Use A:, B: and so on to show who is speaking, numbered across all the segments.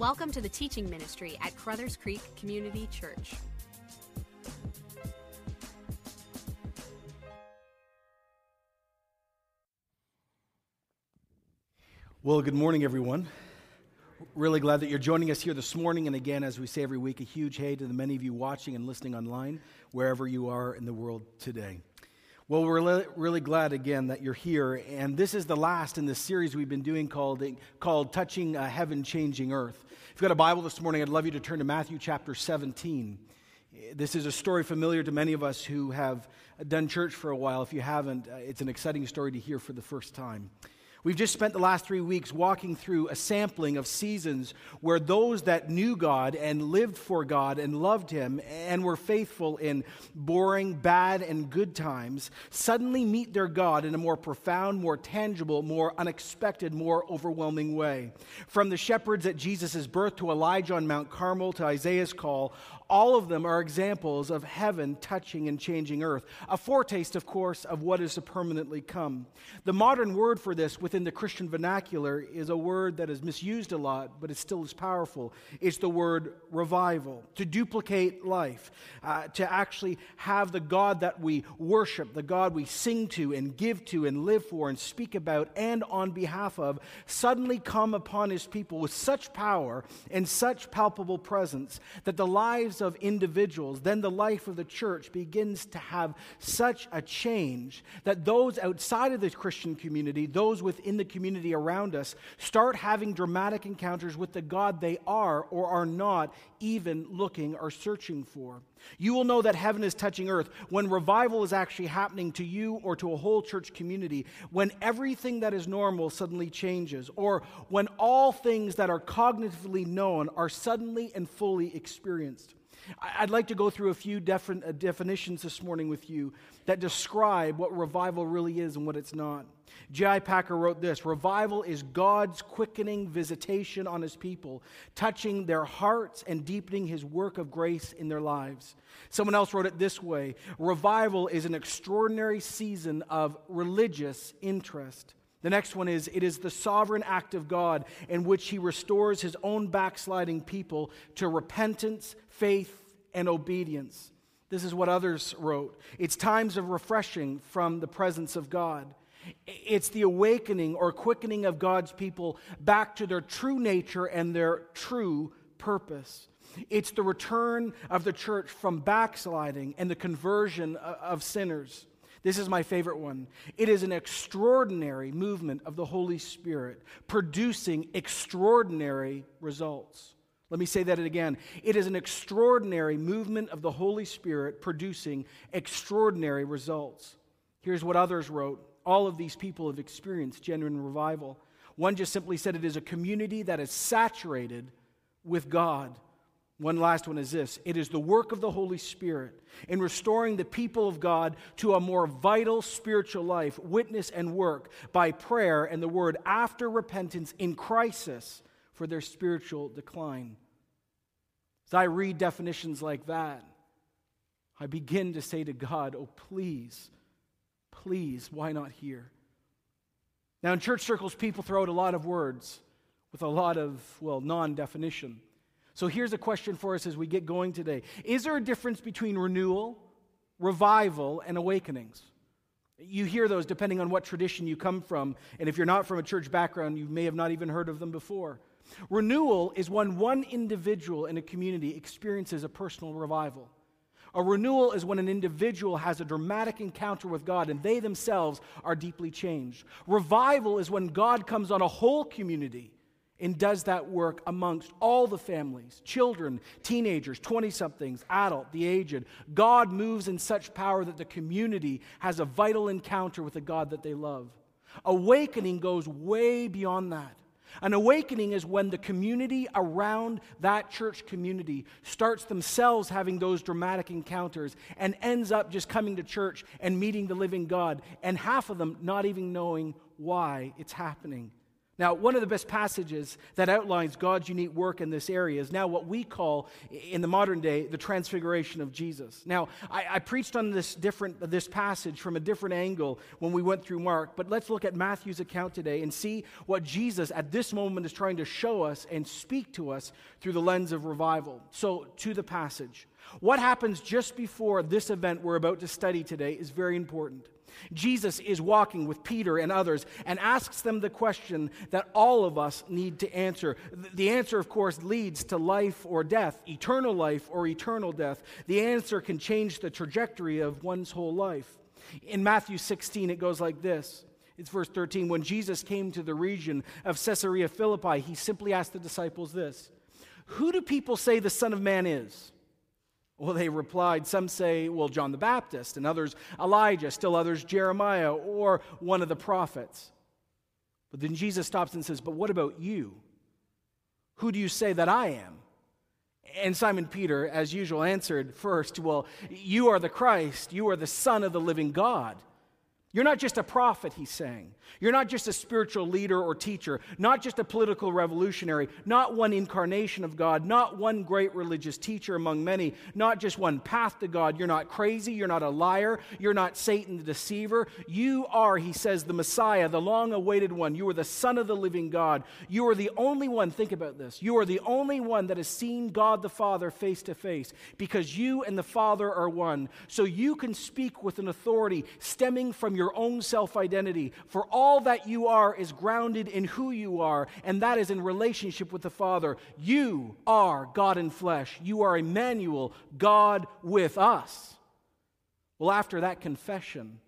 A: Welcome to the teaching ministry at Crothers Creek Community Church.
B: Well, good morning, everyone. Really glad that you're joining us here this morning. And again, as we say every week, a huge hey to the many of you watching and listening online, wherever you are in the world today. Well, we're really, glad again that you're here. And this is the last in the series we've been doing called, called Touching a Heaven Changing Earth. If you've got a Bible this morning, I'd love you to turn to Matthew chapter 17. This is a story familiar to many of us who have done church for a while. If you haven't, uh, it's an exciting story to hear for the first time. We've just spent the last three weeks walking through a sampling of seasons where those that knew God and lived for God and loved Him and were faithful in boring, bad, and good times suddenly meet their God in a more profound, more tangible, more unexpected, more overwhelming way. From the shepherds at Jesus' birth to Elijah on Mount Carmel to Isaiah's call, all of them are examples of heaven touching and changing earth. A foretaste, of course, of what is to permanently come. The modern word for this within the Christian vernacular is a word that is misused a lot, but it still is powerful. It's the word revival, to duplicate life, uh, to actually have the God that we worship, the God we sing to and give to and live for and speak about and on behalf of, suddenly come upon his people with such power and such palpable presence that the lives of individuals, then the life of the church begins to have such a change that those outside of the Christian community, those within the community around us, start having dramatic encounters with the God they are or are not even looking or searching for. You will know that heaven is touching earth when revival is actually happening to you or to a whole church community, when everything that is normal suddenly changes, or when all things that are cognitively known are suddenly and fully experienced. I'd like to go through a few different uh, definitions this morning with you that describe what revival really is and what it's not. J.I. Packer wrote this Revival is God's quickening visitation on his people, touching their hearts and deepening his work of grace in their lives. Someone else wrote it this way Revival is an extraordinary season of religious interest. The next one is it is the sovereign act of God in which he restores his own backsliding people to repentance, faith, and obedience. This is what others wrote. It's times of refreshing from the presence of God. It's the awakening or quickening of God's people back to their true nature and their true purpose. It's the return of the church from backsliding and the conversion of sinners. This is my favorite one. It is an extraordinary movement of the Holy Spirit, producing extraordinary results. Let me say that again. It is an extraordinary movement of the Holy Spirit producing extraordinary results. Here's what others wrote. All of these people have experienced genuine revival. One just simply said it is a community that is saturated with God. One last one is this it is the work of the Holy Spirit in restoring the people of God to a more vital spiritual life, witness, and work by prayer and the word after repentance in crisis for their spiritual decline. As I read definitions like that, I begin to say to God, Oh, please, please, why not here? Now, in church circles, people throw out a lot of words with a lot of, well, non definition. So here's a question for us as we get going today Is there a difference between renewal, revival, and awakenings? You hear those depending on what tradition you come from. And if you're not from a church background, you may have not even heard of them before. Renewal is when one individual in a community experiences a personal revival. A renewal is when an individual has a dramatic encounter with God and they themselves are deeply changed. Revival is when God comes on a whole community and does that work amongst all the families children, teenagers, 20 somethings, adult, the aged. God moves in such power that the community has a vital encounter with the God that they love. Awakening goes way beyond that. An awakening is when the community around that church community starts themselves having those dramatic encounters and ends up just coming to church and meeting the living God, and half of them not even knowing why it's happening. Now, one of the best passages that outlines God's unique work in this area is now what we call, in the modern day, the transfiguration of Jesus. Now, I, I, preached on this, different, this passage from a different angle when we went through Mark, but let's look at Matthew's account today and see what Jesus at this moment is trying to show us and speak to us through the lens of revival. So, to the passage. What happens just before this event we're about to study today is very important. Jesus is walking with Peter and others and asks them the question that all of us need to answer. The answer, of course, leads to life or death, eternal life or eternal death. The answer can change the trajectory of one's whole life. In Matthew 16, it goes like this. It's verse 13. When Jesus came to the region of Caesarea Philippi, he simply asked the disciples this Who do people say the Son of Man is? Well, they replied, some say, well, John the Baptist, and others, Elijah, still others, Jeremiah, or one of the prophets. But then Jesus stops and says, But what about you? Who do you say that I am? And Simon Peter, as usual, answered first, Well, you are the Christ, you are the Son of the living God. You're not just a prophet, he's saying. You're not just a spiritual leader or teacher, not just a political revolutionary, not one incarnation of God, not one great religious teacher among many, not just one path to God. You're not crazy. You're not a liar. You're not Satan the deceiver. You are, he says, the Messiah, the long awaited one. You are the Son of the living God. You are the only one, think about this. You are the only one that has seen God the Father face to face because you and the Father are one. So you can speak with an authority stemming from your own self identity. For all that you are is grounded in who you are, and that is in relationship with the Father. You are God in flesh. You are Emmanuel, God with us. Well, after that confession,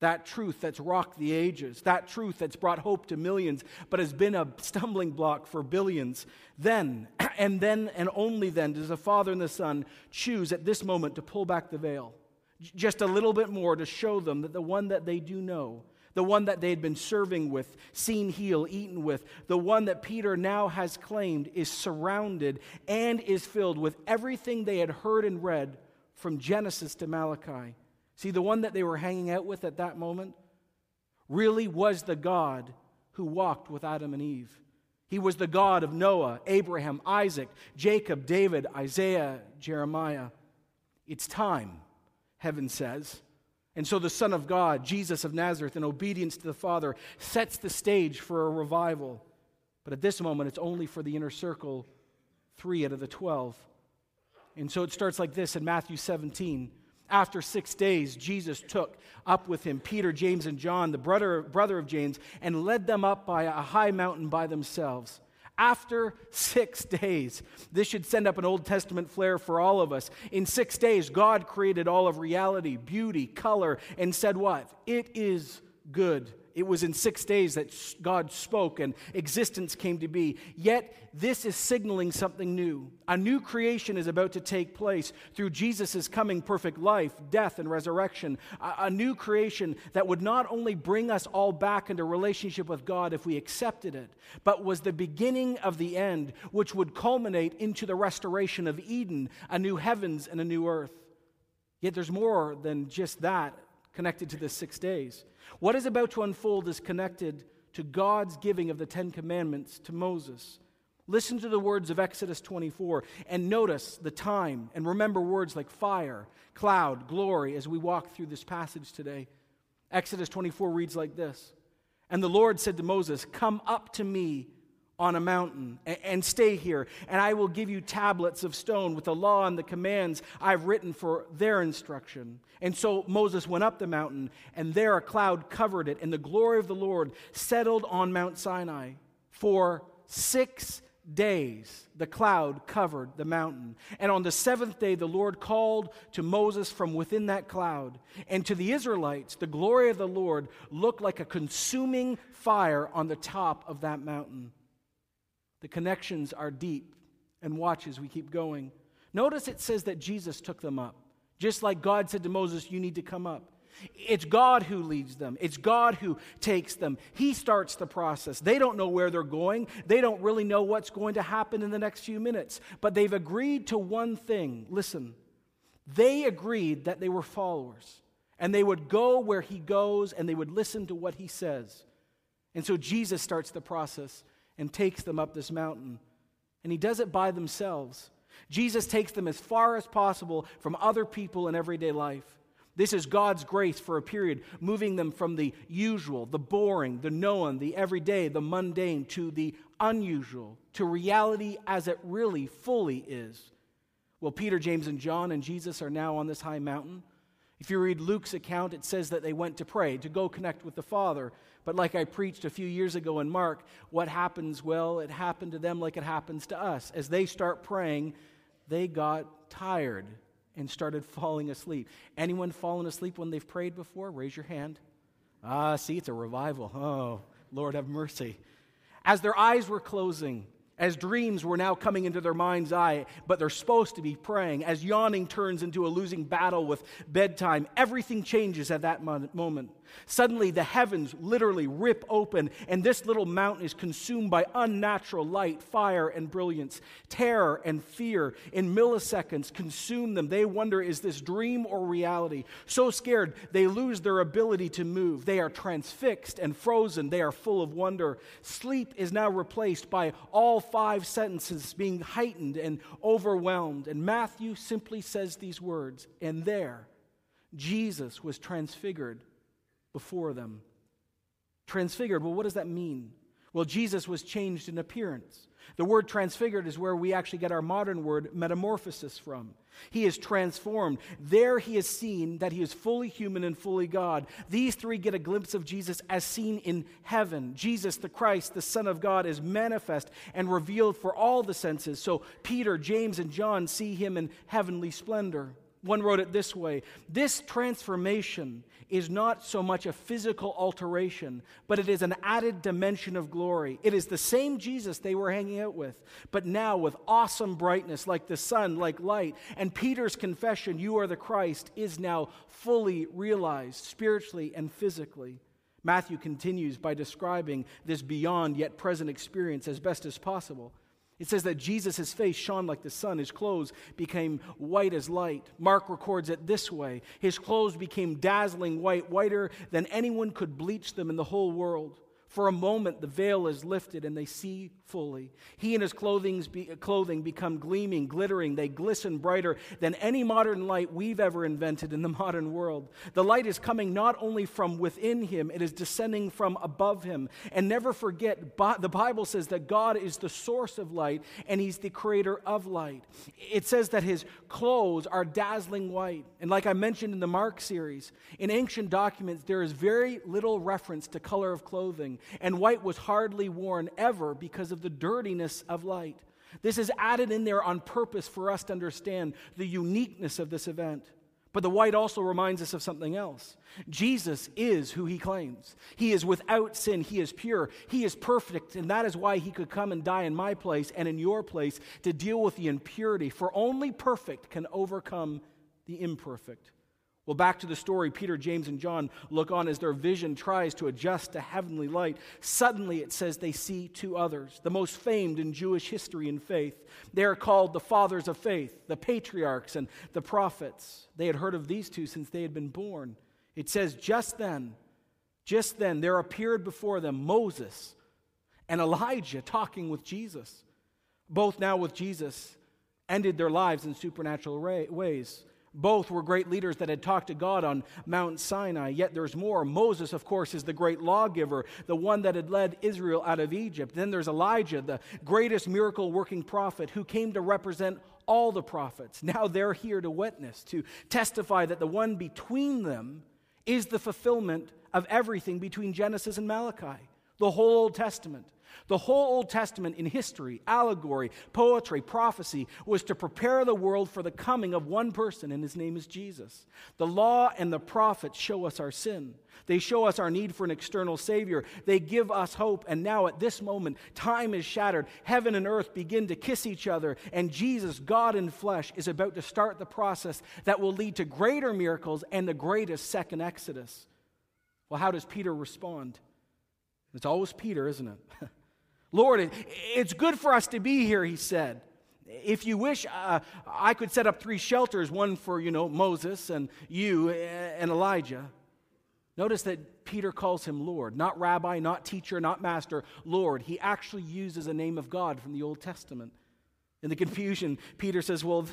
B: that truth that's rocked the ages, that truth that's brought hope to millions, but has been a stumbling block for billions, then, and then, and only then, does the Father and the Son choose at this moment to pull back the veil just a little bit more to show them that the one that they do know, the one that they had been serving with, seen, heal, eaten with, the one that Peter now has claimed is surrounded and is filled with everything they had heard and read from Genesis to Malachi. See, the one that they were hanging out with at that moment really was the God who walked with Adam and Eve. He was the God of Noah, Abraham, Isaac, Jacob, David, Isaiah, Jeremiah. It's time heaven says. And so the Son of God, Jesus of Nazareth, in obedience to the Father, sets the stage for a revival. But at this moment, it's only for the inner circle, three out of the 12. And so it starts like this in Matthew 17. After six days, Jesus took up with him Peter, James, and John, the brother, brother of James, and led them up by a high mountain by themselves after six days. This should send up an Old Testament flair for all of us. In six days, God created all of reality, beauty, color, and said, What? It is good. It was in six days that God spoke and existence came to be. Yet, this is signaling something new. A new creation is about to take place through Jesus' coming perfect life, death, and resurrection. A, a new creation that would not only bring us all back into relationship with God if we accepted it, but was the beginning of the end, which would culminate into the restoration of Eden, a new heavens and a new earth. Yet, there's more than just that connected to the six days. What is about to unfold is connected to God's giving of the Ten Commandments to Moses. Listen to the words of Exodus 24 and notice the time and remember words like fire, cloud, glory as we walk through this passage today. Exodus 24 reads like this And the Lord said to Moses, Come up to me on a mountain and stay here, and I will give you tablets of stone with the law and the commands I've written for their instruction. And so Moses went up the mountain, and there a cloud covered it, and the glory of the Lord settled on Mount Sinai. For six days the cloud covered the mountain. And on the seventh day, the Lord called to Moses from within that cloud. And to the Israelites, the glory of the Lord looked like a consuming fire on the top of that mountain. The connections are deep. And watch as we keep going. Notice it says that Jesus took them up. Just like God said to Moses, You need to come up. It's God who leads them. It's God who takes them. He starts the process. They don't know where they're going. They don't really know what's going to happen in the next few minutes. But they've agreed to one thing. Listen, they agreed that they were followers and they would go where he goes and they would listen to what he says. And so Jesus starts the process and takes them up this mountain. And he does it by themselves. Jesus takes them as far as possible from other people in everyday life. This is God's grace for a period, moving them from the usual, the boring, the known, the everyday, the mundane, to the unusual, to reality as it really fully is. Well, Peter, James, and John and Jesus are now on this high mountain. If you read Luke's account, it says that they went to pray, to go connect with the Father. But like I preached a few years ago in Mark, what happens? Well, it happened to them like it happens to us. As they start praying, they got tired and started falling asleep. Anyone fallen asleep when they've prayed before? Raise your hand. Ah, see, it's a revival. Oh, Lord have mercy. As their eyes were closing, as dreams were now coming into their mind's eye, but they're supposed to be praying, as yawning turns into a losing battle with bedtime, everything changes at that moment. Suddenly, the heavens literally rip open, and this little mountain is consumed by unnatural light, fire, and brilliance. Terror and fear in milliseconds consume them. They wonder, is this dream or reality? So scared, they lose their ability to move. They are transfixed and frozen. They are full of wonder. Sleep is now replaced by all five sentences being heightened and overwhelmed. And Matthew simply says these words, and there, Jesus was transfigured before them. Transfigured, well, what does that mean? Well, Jesus was changed in appearance. The word transfigured is where we actually get our modern word metamorphosis from. He is transformed. There he is seen that he is fully human and fully God. These three get a glimpse of Jesus as seen in heaven. Jesus, the Christ, the Son of God, is manifest and revealed for all the senses. So Peter, James, and John see him in heavenly splendor. One wrote it this way This transformation is not so much a physical alteration, but it is an added dimension of glory. It is the same Jesus they were hanging out with, but now with awesome brightness, like the sun, like light. And Peter's confession, You are the Christ, is now fully realized spiritually and physically. Matthew continues by describing this beyond yet present experience as best as possible. It says that Jesus' face shone like the sun. His clothes became white as light. Mark records it this way His clothes became dazzling white, whiter than anyone could bleach them in the whole world. For a moment, the veil is lifted and they see fully. He and his clothing become gleaming, glittering. They glisten brighter than any modern light we've ever invented in the modern world. The light is coming not only from within him, it is descending from above him. And never forget, the Bible says that God is the source of light and he's the creator of light. It says that his clothes are dazzling white. And like I mentioned in the Mark series, in ancient documents, there is very little reference to color of clothing and white was hardly worn ever because of the dirtiness of light. This is added in there on purpose for us to understand the uniqueness of this event. But the white also reminds us of something else. Jesus is who he claims. He is without sin. He is pure. He is perfect. And that is why he could come and die in my place and in your place to deal with the impurity. For only perfect can overcome the imperfect. Well, back to the story, Peter, James, and John look on as their vision tries to adjust to heavenly light. Suddenly, it says they see two others, the most famed in Jewish history and faith. They are called the fathers of faith, the patriarchs and the prophets. They had heard of these two since they had been born. It says, just then, just then, there appeared before them Moses and Elijah talking with Jesus. Both now with Jesus ended their lives in supernatural ways. Both were great leaders that had talked to God on Mount Sinai. Yet there's more. Moses, of course, is the great lawgiver, the one that had led Israel out of Egypt. Then there's Elijah, the greatest miracle working prophet who came to represent all the prophets. Now they're here to witness, to testify that the one between them is the fulfillment of everything between Genesis and Malachi, the whole Old Testament. The whole Old Testament in history, allegory, poetry, prophecy was to prepare the world for the coming of one person, and his name is Jesus. The law and the prophets show us our sin. They show us our need for an external Savior. They give us hope. And now, at this moment, time is shattered. Heaven and earth begin to kiss each other. And Jesus, God in flesh, is about to start the process that will lead to greater miracles and the greatest second Exodus. Well, how does Peter respond? It's always Peter, isn't it? Lord, it's good for us to be here, he said. If you wish, uh, I could set up three shelters one for, you know, Moses and you and Elijah. Notice that Peter calls him Lord. Not rabbi, not teacher, not master, Lord. He actually uses a name of God from the Old Testament. In the confusion, Peter says, Well,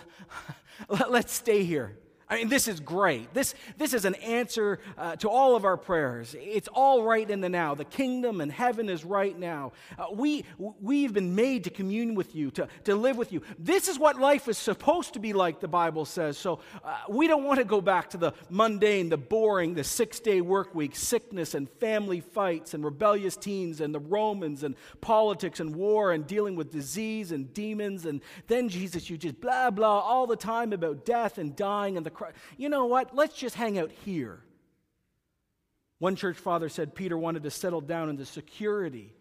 B: let's stay here. I mean, this is great. This, this is an answer uh, to all of our prayers. It's all right in the now. The kingdom and heaven is right now. Uh, we, we've been made to commune with you, to, to live with you. This is what life is supposed to be like, the Bible says. So uh, we don't want to go back to the mundane, the boring, the six day work week, sickness and family fights and rebellious teens and the Romans and politics and war and dealing with disease and demons. And then, Jesus, you just blah, blah all the time about death and dying and the you know what? Let's just hang out here. One church father said Peter wanted to settle down in the security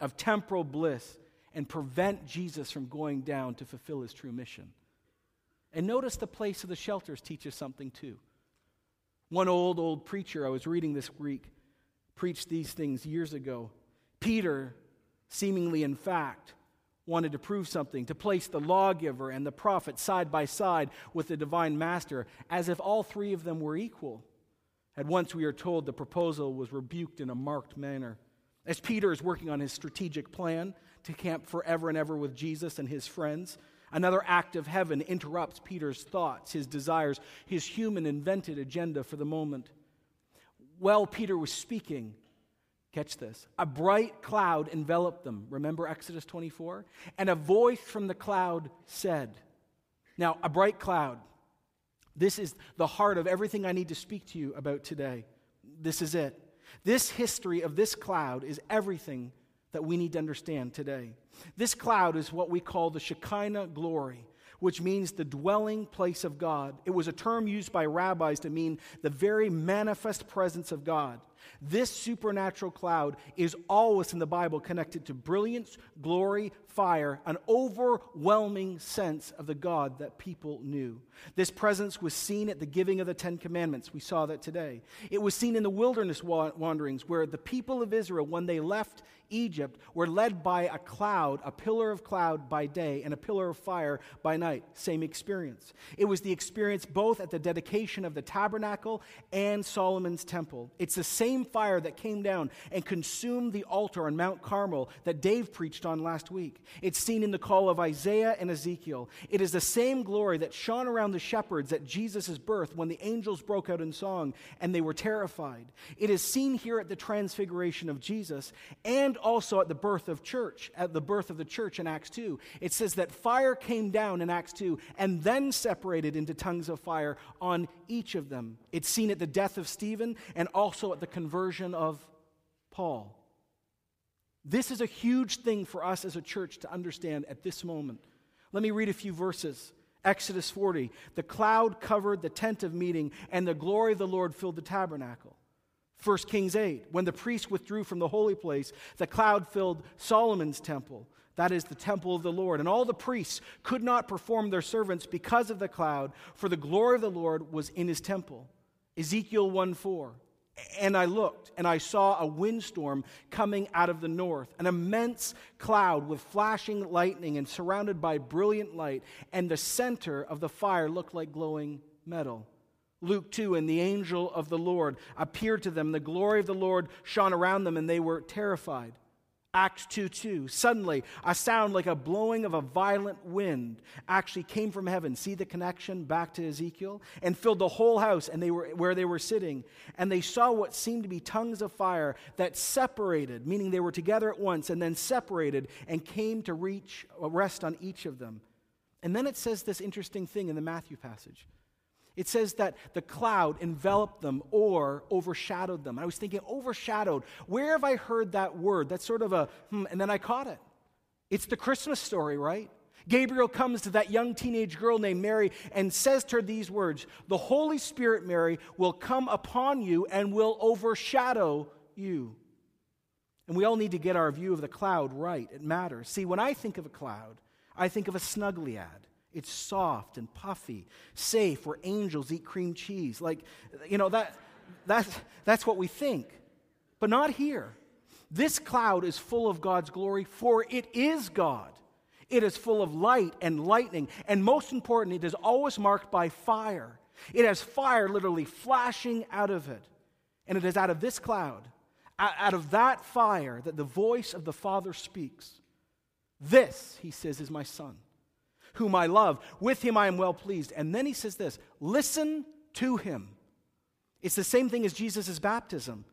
B: of temporal bliss and prevent Jesus from going down to fulfill his true mission. And notice the place of the shelters teaches something too. One old, old preacher I was reading this week preached these things years ago. Peter, seemingly in fact, wanted to prove something, to place the lawgiver and the prophet side by side with the divine master, as if all three of them were equal. At once, we are told the proposal was rebuked in a marked manner. As Peter is working on his strategic plan to camp forever and ever with Jesus and his friends, another act of heaven interrupts Peter's thoughts, his desires, his human invented agenda for the moment. While Peter was speaking, Catch this. A bright cloud enveloped them. Remember Exodus 24? And a voice from the cloud said, Now, a bright cloud. This is the heart of everything I need to speak to you about today. This is it. This history of this cloud is everything that we need to understand today. This cloud is what we call the Shekinah glory which means the dwelling place of God. It was a term used by rabbis to mean the very manifest presence of God. This supernatural cloud is always in the Bible connected to brilliance, glory, fire, an overwhelming sense of the God that people knew. This presence was seen at the giving of the Ten Commandments. We saw that today. It was seen in the wilderness wanderings where the people of Israel, when they left Egypt, were led by a cloud, a pillar of cloud by day and a pillar of fire by night. Same experience. It was the experience both at the dedication of the tabernacle and Solomon's temple. It's the same fire that came down and consumed the altar on Mount Carmel that Dave preached on last week. It's seen in the call of Isaiah and Ezekiel. It is the same glory that shone around the shepherds at Jesus' birth when the angels broke out in song and they were terrified. It is seen here at the transfiguration of Jesus and also at the birth of church, at the birth of the church in Acts 2. It says that fire came down in Acts 2 and then separated into tongues of fire on each of them. It's seen at the death of Stephen and also at the conversion of Paul. This is a huge thing for us as a church to understand at this moment. Let me read a few verses. Exodus 40 The cloud covered the tent of meeting, and the glory of the Lord filled the tabernacle. 1 Kings 8 When the priest withdrew from the holy place, the cloud filled Solomon's temple. That is the temple of the Lord. And all the priests could not perform their servants because of the cloud, for the glory of the Lord was in his temple. Ezekiel 1 4. And I looked, and I saw a windstorm coming out of the north, an immense cloud with flashing lightning and surrounded by brilliant light, and the center of the fire looked like glowing metal. Luke 2, and the angel of the Lord appeared to them. The glory of the Lord shone around them, and they were terrified. Acts 2 2. Suddenly, a sound like a blowing of a violent wind actually came from heaven. See the connection back to Ezekiel? And filled the whole house and they were, where they were sitting. And they saw what seemed to be tongues of fire that separated, meaning they were together at once, and then separated and came to reach, rest on each of them. And then it says this interesting thing in the Matthew passage. It says that the cloud enveloped them or overshadowed them. I was thinking, overshadowed. Where have I heard that word? That's sort of a, hmm, and then I caught it. It's the Christmas story, right? Gabriel comes to that young teenage girl named Mary and says to her these words The Holy Spirit, Mary, will come upon you and will overshadow you. And we all need to get our view of the cloud right. It matters. See, when I think of a cloud, I think of a Snuggle ad. It's soft and puffy, safe, where angels eat cream cheese. Like, you know, that, that's, that's what we think. But not here. This cloud is full of God's glory, for it is God. It is full of light and lightning, and most important, it is always marked by fire. It has fire literally flashing out of it. And it is out of this cloud, out of that fire, that the voice of the Father speaks. This, he says, is my Son, whom I love. With him I am well pleased. And then he says this listen to him. It's the same thing as Jesus' baptism.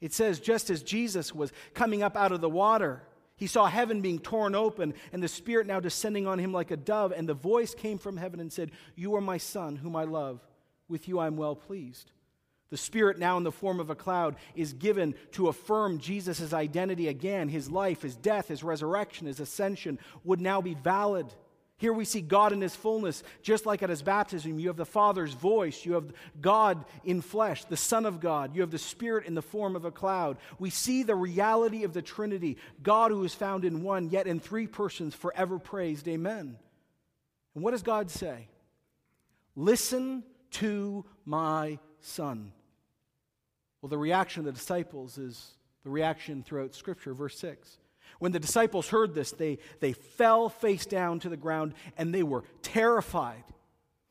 B: It says, just as Jesus was coming up out of the water, he saw heaven being torn open and the Spirit now descending on him like a dove. And the voice came from heaven and said, You are my Son, whom I love. With you I am well pleased. The Spirit, now in the form of a cloud, is given to affirm Jesus' identity again. His life, his death, his resurrection, his ascension would now be valid. Here we see God in his fullness, just like at his baptism. You have the Father's voice, you have God in flesh, the Son of God, you have the Spirit in the form of a cloud. We see the reality of the Trinity God who is found in one, yet in three persons, forever praised. Amen. And what does God say? Listen to my Son. Well, the reaction of the disciples is the reaction throughout Scripture, verse 6. When the disciples heard this, they, they fell face down to the ground and they were terrified.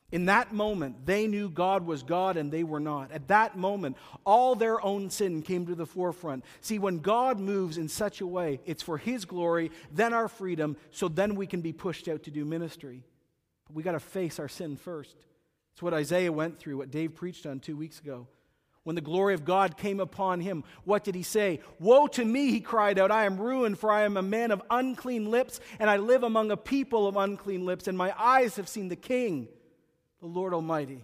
B: In that moment, they knew God was God and they were not. At that moment, all their own sin came to the forefront. See, when God moves in such a way, it's for His glory, then our freedom, so then we can be pushed out to do ministry. But we got to face our sin first. It's what Isaiah went through, what Dave preached on two weeks ago when the glory of God came upon him, what did he say? Woe to me, he cried out. I am ruined, for I am a man of unclean lips, and I live among a people of unclean lips, and my eyes have seen the King, the Lord Almighty.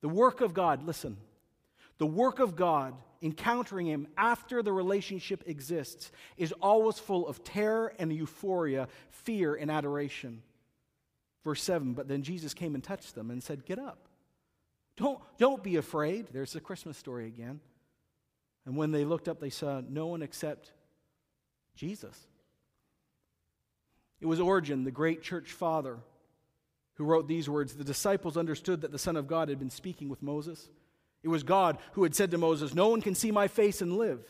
B: The work of God, listen, the work of God, encountering him after the relationship exists, is always full of terror and euphoria, fear and adoration. Verse 7 But then Jesus came and touched them and said, Get up. Don't, don't be afraid. There's the Christmas story again. And when they looked up, they saw no one except Jesus. It was Origen, the great church father, who wrote these words The disciples understood that the Son of God had been speaking with Moses. It was God who had said to Moses, No one can see my face and live.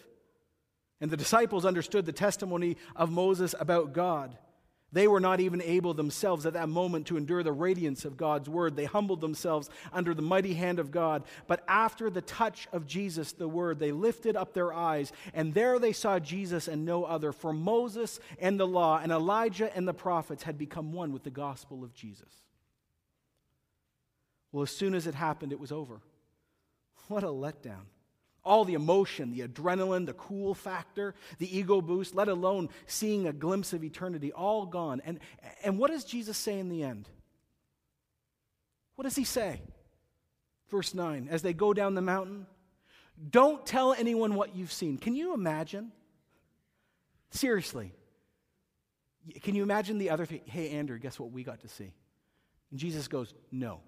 B: And the disciples understood the testimony of Moses about God. They were not even able themselves at that moment to endure the radiance of God's word. They humbled themselves under the mighty hand of God. But after the touch of Jesus, the word, they lifted up their eyes, and there they saw Jesus and no other. For Moses and the law, and Elijah and the prophets had become one with the gospel of Jesus. Well, as soon as it happened, it was over. What a letdown all the emotion, the adrenaline, the cool factor, the ego boost, let alone seeing a glimpse of eternity, all gone. And, and what does Jesus say in the end? What does he say? Verse 9, as they go down the mountain, don't tell anyone what you've seen. Can you imagine? Seriously. Can you imagine the other thing? Hey, Andrew, guess what we got to see? And Jesus goes, No.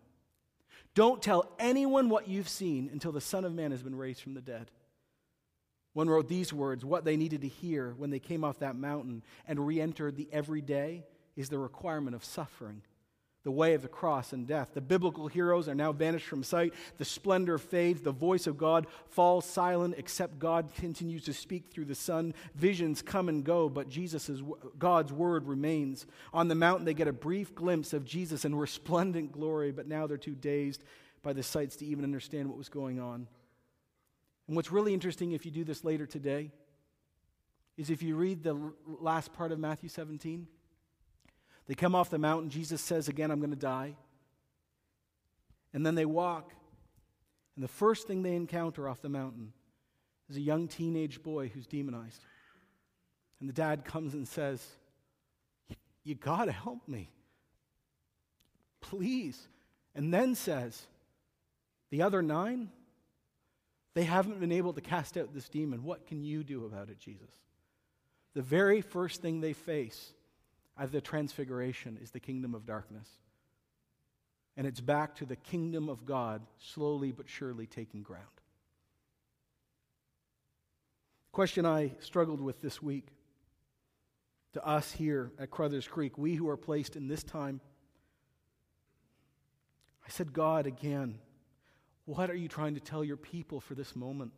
B: Don't tell anyone what you've seen until the Son of Man has been raised from the dead. One wrote these words What they needed to hear when they came off that mountain and re entered the everyday is the requirement of suffering the way of the cross and death. The biblical heroes are now vanished from sight. The splendor fades. The voice of God falls silent, except God continues to speak through the Son. Visions come and go, but Jesus' God's word remains. On the mountain, they get a brief glimpse of Jesus in resplendent glory, but now they're too dazed by the sights to even understand what was going on. And what's really interesting if you do this later today is if you read the last part of Matthew 17 they come off the mountain. Jesus says, Again, I'm going to die. And then they walk. And the first thing they encounter off the mountain is a young teenage boy who's demonized. And the dad comes and says, You got to help me. Please. And then says, The other nine, they haven't been able to cast out this demon. What can you do about it, Jesus? The very first thing they face at the transfiguration is the kingdom of darkness. And it's back to the kingdom of God slowly but surely taking ground. The Question I struggled with this week to us here at Crothers Creek, we who are placed in this time. I said, God, again, what are you trying to tell your people for this moment?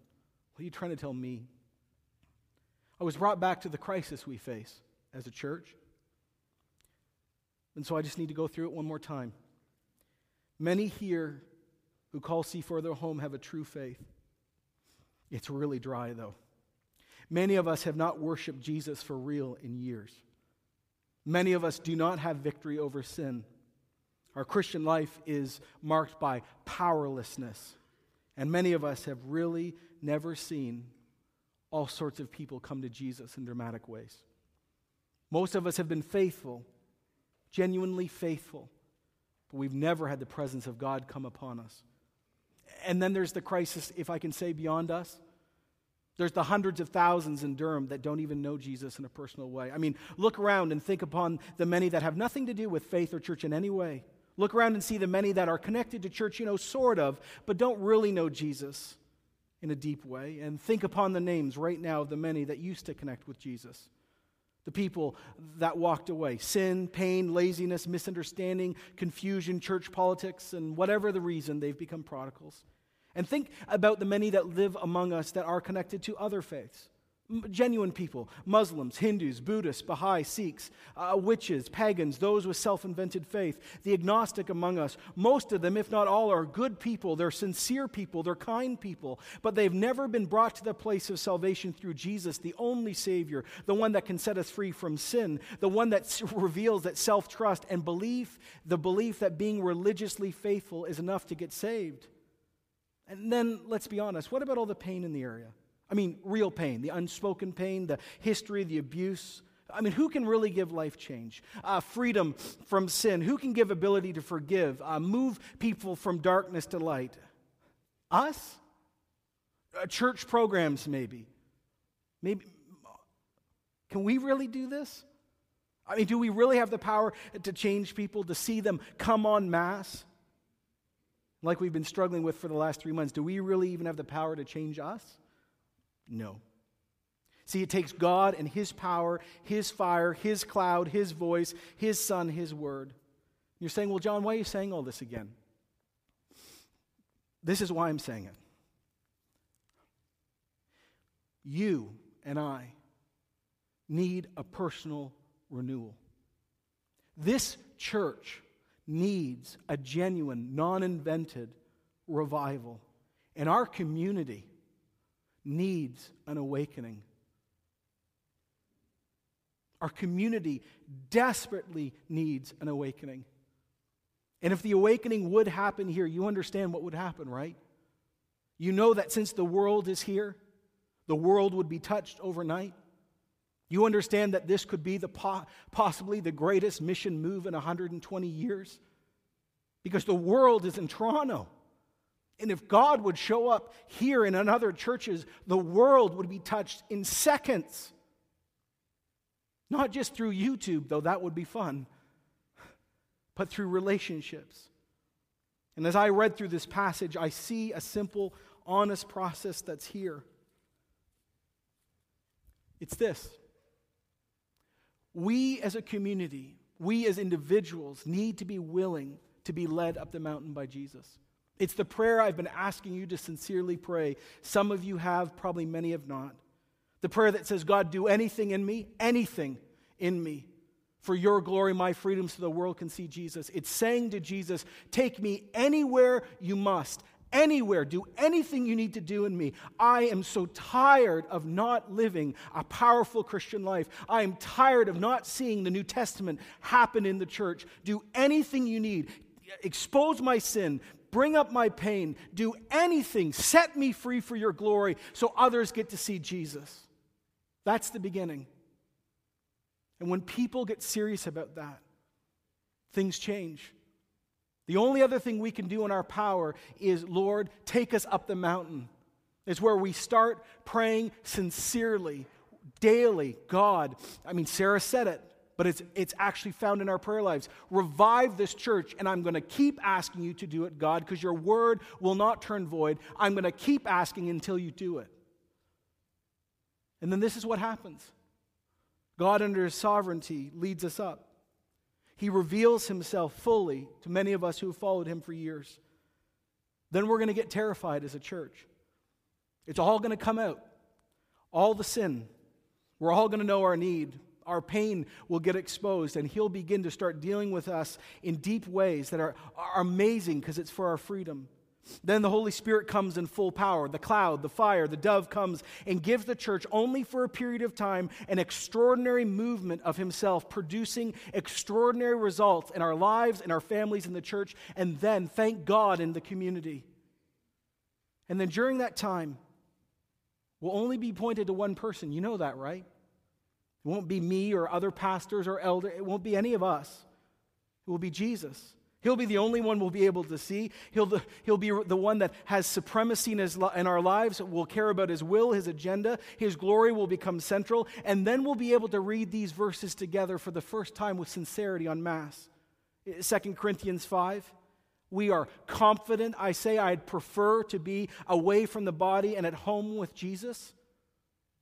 B: What are you trying to tell me? I was brought back to the crisis we face as a church. And so I just need to go through it one more time. Many here who call C4 their home have a true faith. It's really dry, though. Many of us have not worshiped Jesus for real in years. Many of us do not have victory over sin. Our Christian life is marked by powerlessness. And many of us have really never seen all sorts of people come to Jesus in dramatic ways. Most of us have been faithful, genuinely faithful, but we've never had the presence of God come upon us. And then there's the crisis, if I can say, beyond us. There's the hundreds of thousands in Durham that don't even know Jesus in a personal way. I mean, look around and think upon the many that have nothing to do with faith or church in any way. Look around and see the many that are connected to church, you know, sort of, but don't really know Jesus in a deep way. And think upon the names right now of the many that used to connect with Jesus. The people that walked away sin, pain, laziness, misunderstanding, confusion, church politics, and whatever the reason, they've become prodigals. And think about the many that live among us that are connected to other faiths genuine people Muslims, Hindus, Buddhists, Baha'i, Sikhs, uh, witches, pagans, those with self invented faith, the agnostic among us. Most of them, if not all, are good people. They're sincere people. They're kind people. But they've never been brought to the place of salvation through Jesus, the only Savior, the one that can set us free from sin, the one that reveals that self trust and belief, the belief that being religiously faithful is enough to get saved. And then, let's be honest, what about all the pain in the area? I mean, real pain, the unspoken pain, the history, the abuse. I mean, who can really give life change? Uh, freedom from sin. Who can give ability to forgive? Uh, move people from darkness to light? Us? Uh, church programs, maybe. Maybe. Can we really do this? I mean, do we really have the power to change people, to see them come on mass? Like we've been struggling with for the last three months, do we really even have the power to change us? No. See, it takes God and His power, His fire, His cloud, His voice, His Son, His word. You're saying, well, John, why are you saying all this again? This is why I'm saying it. You and I need a personal renewal. This church needs a genuine, non invented revival. And our community needs an awakening. Our community desperately needs an awakening. And if the awakening would happen here, you understand what would happen, right? You know that since the world is here, the world would be touched overnight. You understand that this could be the po- possibly the greatest mission move in 120 years? Because the world is in Toronto. And if God would show up here and in other churches, the world would be touched in seconds. Not just through YouTube, though that would be fun, but through relationships. And as I read through this passage, I see a simple, honest process that's here. It's this we as a community, we as individuals, need to be willing to be led up the mountain by Jesus. It's the prayer I've been asking you to sincerely pray. Some of you have, probably many have not. The prayer that says, God, do anything in me, anything in me, for your glory, my freedom, so the world can see Jesus. It's saying to Jesus, Take me anywhere you must, anywhere, do anything you need to do in me. I am so tired of not living a powerful Christian life. I am tired of not seeing the New Testament happen in the church. Do anything you need. Expose my sin, bring up my pain, do anything, set me free for your glory so others get to see Jesus. That's the beginning. And when people get serious about that, things change. The only other thing we can do in our power is, Lord, take us up the mountain. It's where we start praying sincerely, daily. God, I mean, Sarah said it but it's, it's actually found in our prayer lives. Revive this church, and I'm going to keep asking you to do it, God, because your word will not turn void. I'm going to keep asking until you do it. And then this is what happens God, under his sovereignty, leads us up. He reveals himself fully to many of us who have followed him for years. Then we're going to get terrified as a church. It's all going to come out. All the sin. We're all going to know our need our pain will get exposed, and He'll begin to start dealing with us in deep ways that are, are amazing because it's for our freedom. Then the Holy Spirit comes in full power. The cloud, the fire, the dove comes and gives the church only for a period of time an extraordinary movement of Himself, producing extraordinary results in our lives, in our families, in the church, and then, thank God, in the community. And then during that time, we'll only be pointed to one person. You know that, right? It won't be me or other pastors or elders. It won't be any of us. It will be Jesus. He'll be the only one we'll be able to see. He'll, he'll be the one that has supremacy in, his, in our lives. We'll care about his will, his agenda. His glory will become central. And then we'll be able to read these verses together for the first time with sincerity on Mass. 2 Corinthians 5. We are confident. I say I'd prefer to be away from the body and at home with Jesus.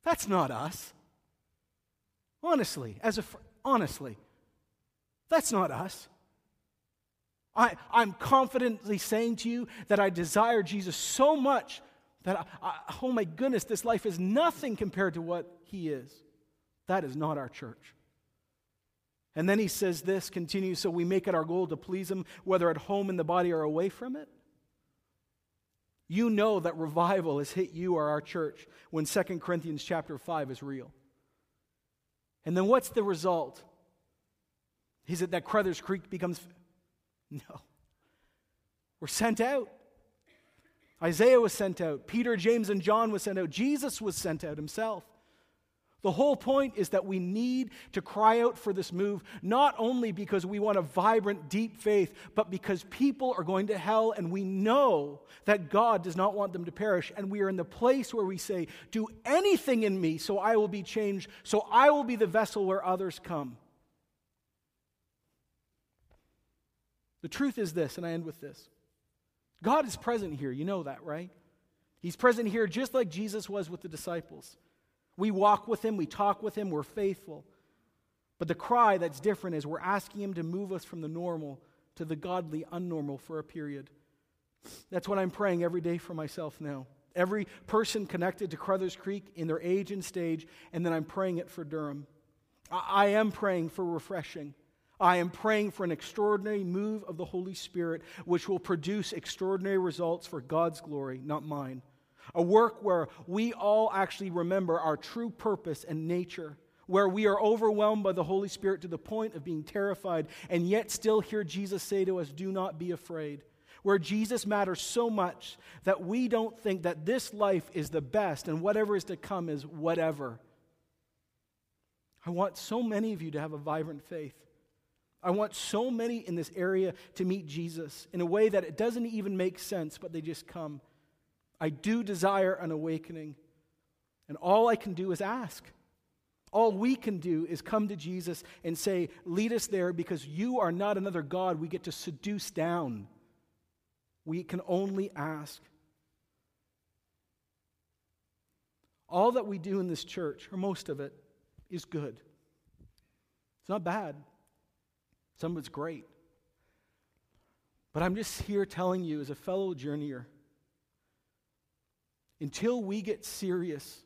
B: That's not us. Honestly, as a fr- honestly, that's not us. I, I'm confidently saying to you that I desire Jesus so much that, I, I, oh my goodness, this life is nothing compared to what He is. That is not our church. And then he says this, continues, so we make it our goal to please him, whether at home in the body or away from it. You know that revival has hit you or our church when 2 Corinthians chapter 5 is real. And then what's the result? Is it that Carruthers Creek becomes. No. We're sent out. Isaiah was sent out. Peter, James, and John was sent out. Jesus was sent out himself. The whole point is that we need to cry out for this move, not only because we want a vibrant, deep faith, but because people are going to hell and we know that God does not want them to perish. And we are in the place where we say, Do anything in me so I will be changed, so I will be the vessel where others come. The truth is this, and I end with this God is present here. You know that, right? He's present here just like Jesus was with the disciples. We walk with Him, we talk with Him, we're faithful. But the cry that's different is we're asking Him to move us from the normal to the godly unnormal for a period. That's what I'm praying every day for myself now. Every person connected to Carruthers Creek in their age and stage, and then I'm praying it for Durham. I, I am praying for refreshing. I am praying for an extraordinary move of the Holy Spirit, which will produce extraordinary results for God's glory, not mine. A work where we all actually remember our true purpose and nature, where we are overwhelmed by the Holy Spirit to the point of being terrified, and yet still hear Jesus say to us, Do not be afraid. Where Jesus matters so much that we don't think that this life is the best and whatever is to come is whatever. I want so many of you to have a vibrant faith. I want so many in this area to meet Jesus in a way that it doesn't even make sense, but they just come. I do desire an awakening. And all I can do is ask. All we can do is come to Jesus and say, Lead us there because you are not another God we get to seduce down. We can only ask. All that we do in this church, or most of it, is good. It's not bad. Some of it's great. But I'm just here telling you, as a fellow journeyer, until we get serious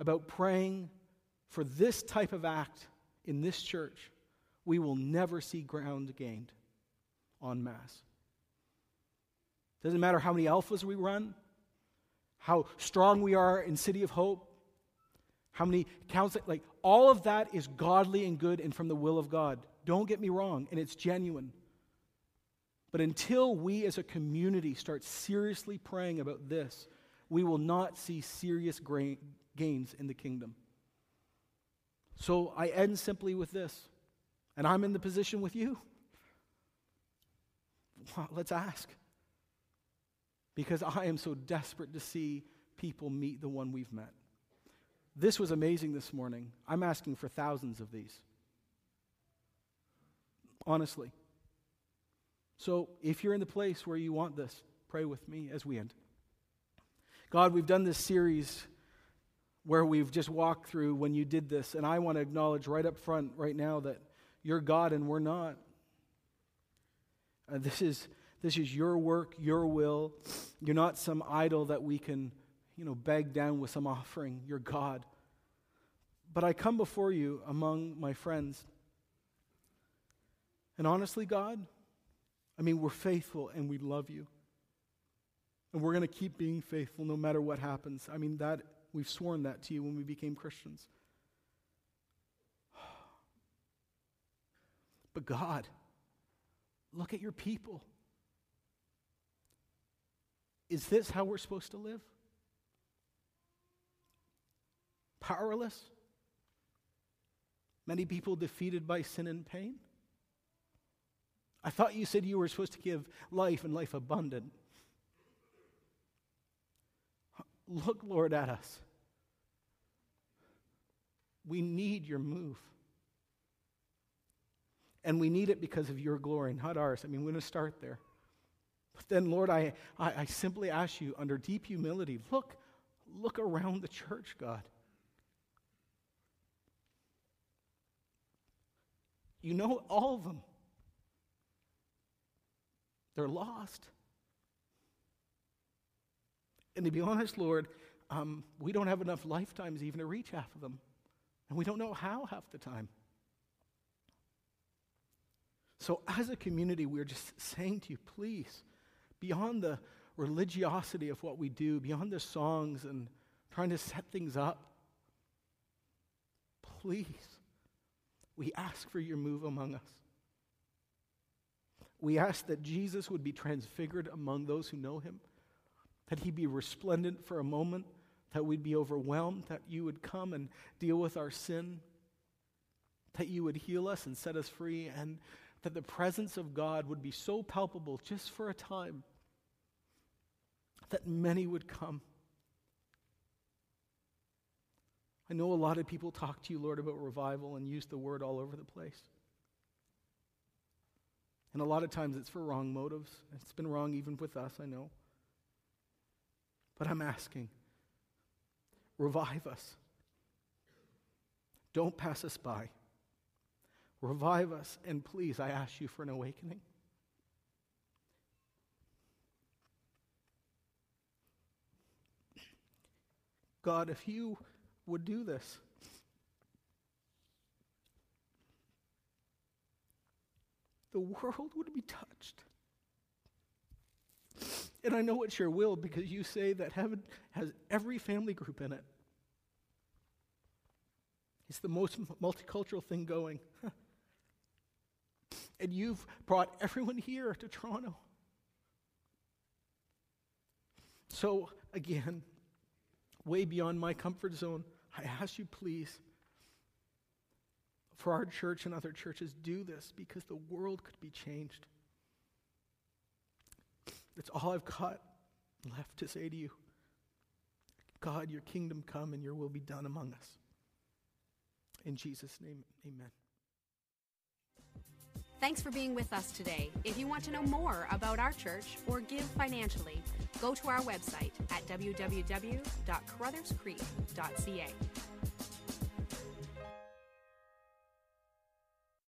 B: about praying for this type of act in this church, we will never see ground gained en masse. Doesn't matter how many alphas we run, how strong we are in City of Hope, how many counts, like all of that is godly and good and from the will of God. Don't get me wrong, and it's genuine. But until we as a community start seriously praying about this, we will not see serious gains in the kingdom. So I end simply with this, and I'm in the position with you. Let's ask. Because I am so desperate to see people meet the one we've met. This was amazing this morning. I'm asking for thousands of these. Honestly. So if you're in the place where you want this, pray with me as we end. God, we've done this series where we've just walked through when you did this, and I want to acknowledge right up front, right now, that you're God and we're not. Uh, this is this is your work, your will. You're not some idol that we can, you know, beg down with some offering. You're God. But I come before you among my friends. And honestly, God, I mean, we're faithful and we love you. And we're going to keep being faithful no matter what happens. I mean, that we've sworn that to you when we became Christians. But God, look at your people. Is this how we're supposed to live? Powerless? Many people defeated by sin and pain? I thought you said you were supposed to give life and life abundant. Look, Lord, at us. We need your move. And we need it because of your glory, not ours. I mean, we're going to start there. But then, Lord, I, I, I simply ask you, under deep humility, look, look around the church, God. You know all of them. They're lost. And to be honest, Lord, um, we don't have enough lifetimes even to reach half of them. And we don't know how half the time. So, as a community, we're just saying to you, please, beyond the religiosity of what we do, beyond the songs and trying to set things up, please, we ask for your move among us. We ask that Jesus would be transfigured among those who know him, that he be resplendent for a moment, that we'd be overwhelmed, that you would come and deal with our sin, that you would heal us and set us free, and that the presence of God would be so palpable just for a time that many would come. I know a lot of people talk to you, Lord, about revival and use the word all over the place. And a lot of times it's for wrong motives. It's been wrong even with us, I know. But I'm asking revive us. Don't pass us by. Revive us, and please, I ask you for an awakening. God, if you would do this, the world would be touched. And I know it's your will because you say that heaven has every family group in it. It's the most multicultural thing going. and you've brought everyone here to Toronto. So, again, way beyond my comfort zone, I ask you, please, for our church and other churches, do this because the world could be changed. That's all I've got left to say to you. God, your kingdom come and your will be done among us. In Jesus' name, amen.
A: Thanks for being with us today. If you want to know more about our church or give financially, go to our website at www.carrutherscreek.ca.